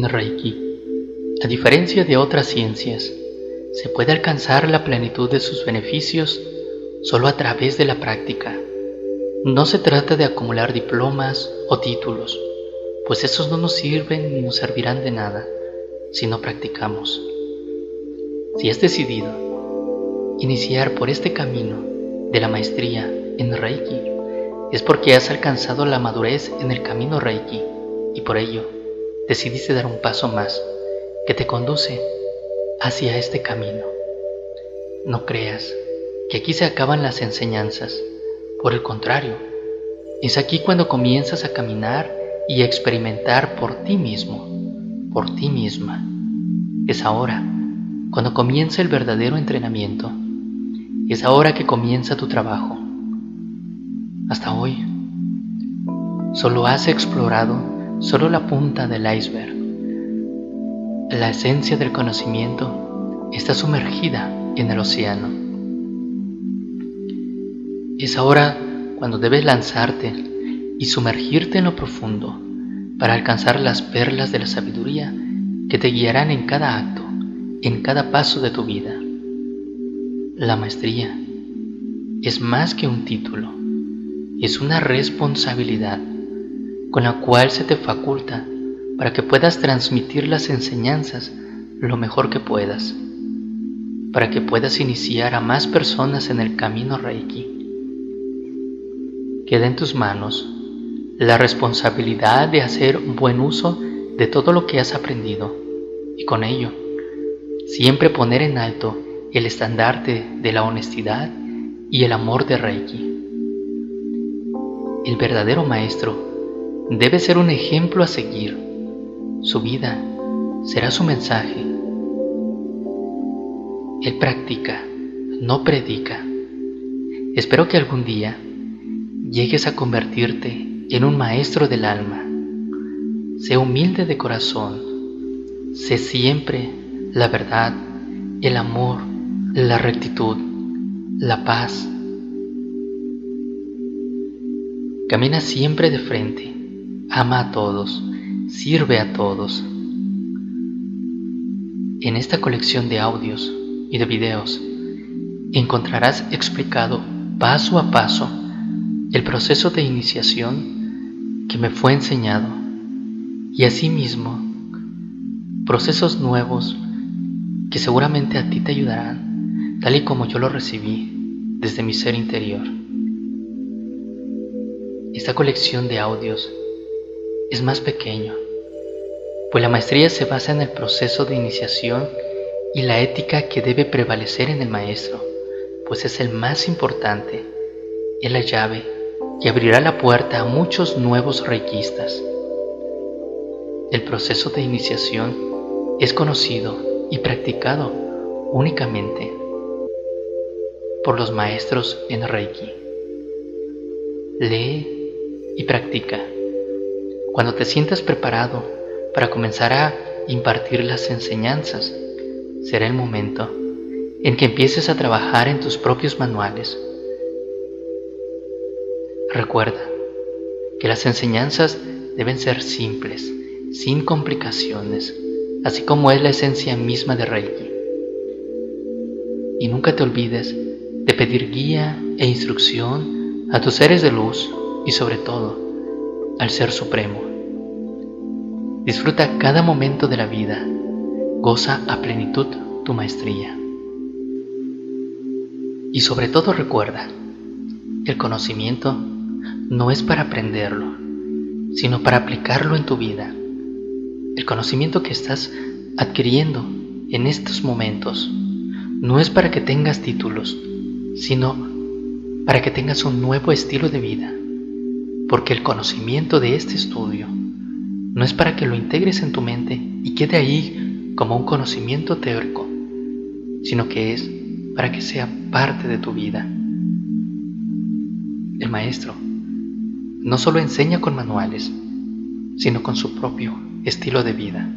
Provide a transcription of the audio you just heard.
Reiki, a diferencia de otras ciencias, se puede alcanzar la plenitud de sus beneficios solo a través de la práctica. No se trata de acumular diplomas o títulos, pues esos no nos sirven ni nos servirán de nada si no practicamos. Si has decidido iniciar por este camino de la maestría en Reiki, es porque has alcanzado la madurez en el camino Reiki y por ello decidiste dar un paso más que te conduce hacia este camino. No creas que aquí se acaban las enseñanzas, por el contrario, es aquí cuando comienzas a caminar y a experimentar por ti mismo, por ti misma. Es ahora cuando comienza el verdadero entrenamiento. Es ahora que comienza tu trabajo. Hasta hoy, solo has explorado solo la punta del iceberg. La esencia del conocimiento está sumergida en el océano. Es ahora cuando debes lanzarte y sumergirte en lo profundo para alcanzar las perlas de la sabiduría que te guiarán en cada acto en cada paso de tu vida. La maestría es más que un título, es una responsabilidad con la cual se te faculta para que puedas transmitir las enseñanzas lo mejor que puedas, para que puedas iniciar a más personas en el camino Reiki. Queda en tus manos la responsabilidad de hacer buen uso de todo lo que has aprendido y con ello Siempre poner en alto el estandarte de la honestidad y el amor de Reiki. El verdadero maestro debe ser un ejemplo a seguir. Su vida será su mensaje. Él practica, no predica. Espero que algún día llegues a convertirte en un maestro del alma. Sé humilde de corazón. Sé siempre la verdad, el amor, la rectitud, la paz. Camina siempre de frente, ama a todos, sirve a todos. En esta colección de audios y de videos encontrarás explicado paso a paso el proceso de iniciación que me fue enseñado y asimismo procesos nuevos que seguramente a ti te ayudarán, tal y como yo lo recibí desde mi ser interior. Esta colección de audios es más pequeño, pues la maestría se basa en el proceso de iniciación y la ética que debe prevalecer en el maestro, pues es el más importante, es la llave que abrirá la puerta a muchos nuevos reikistas. El proceso de iniciación es conocido y practicado únicamente por los maestros en Reiki. Lee y practica. Cuando te sientas preparado para comenzar a impartir las enseñanzas, será el momento en que empieces a trabajar en tus propios manuales. Recuerda que las enseñanzas deben ser simples, sin complicaciones, así como es la esencia misma de Reiki. Y nunca te olvides de pedir guía e instrucción a tus seres de luz y sobre todo al Ser Supremo. Disfruta cada momento de la vida, goza a plenitud tu maestría. Y sobre todo recuerda, el conocimiento no es para aprenderlo, sino para aplicarlo en tu vida el conocimiento que estás adquiriendo en estos momentos no es para que tengas títulos, sino para que tengas un nuevo estilo de vida. Porque el conocimiento de este estudio no es para que lo integres en tu mente y quede ahí como un conocimiento teórico, sino que es para que sea parte de tu vida. El maestro no solo enseña con manuales, sino con su propio estilo de vida.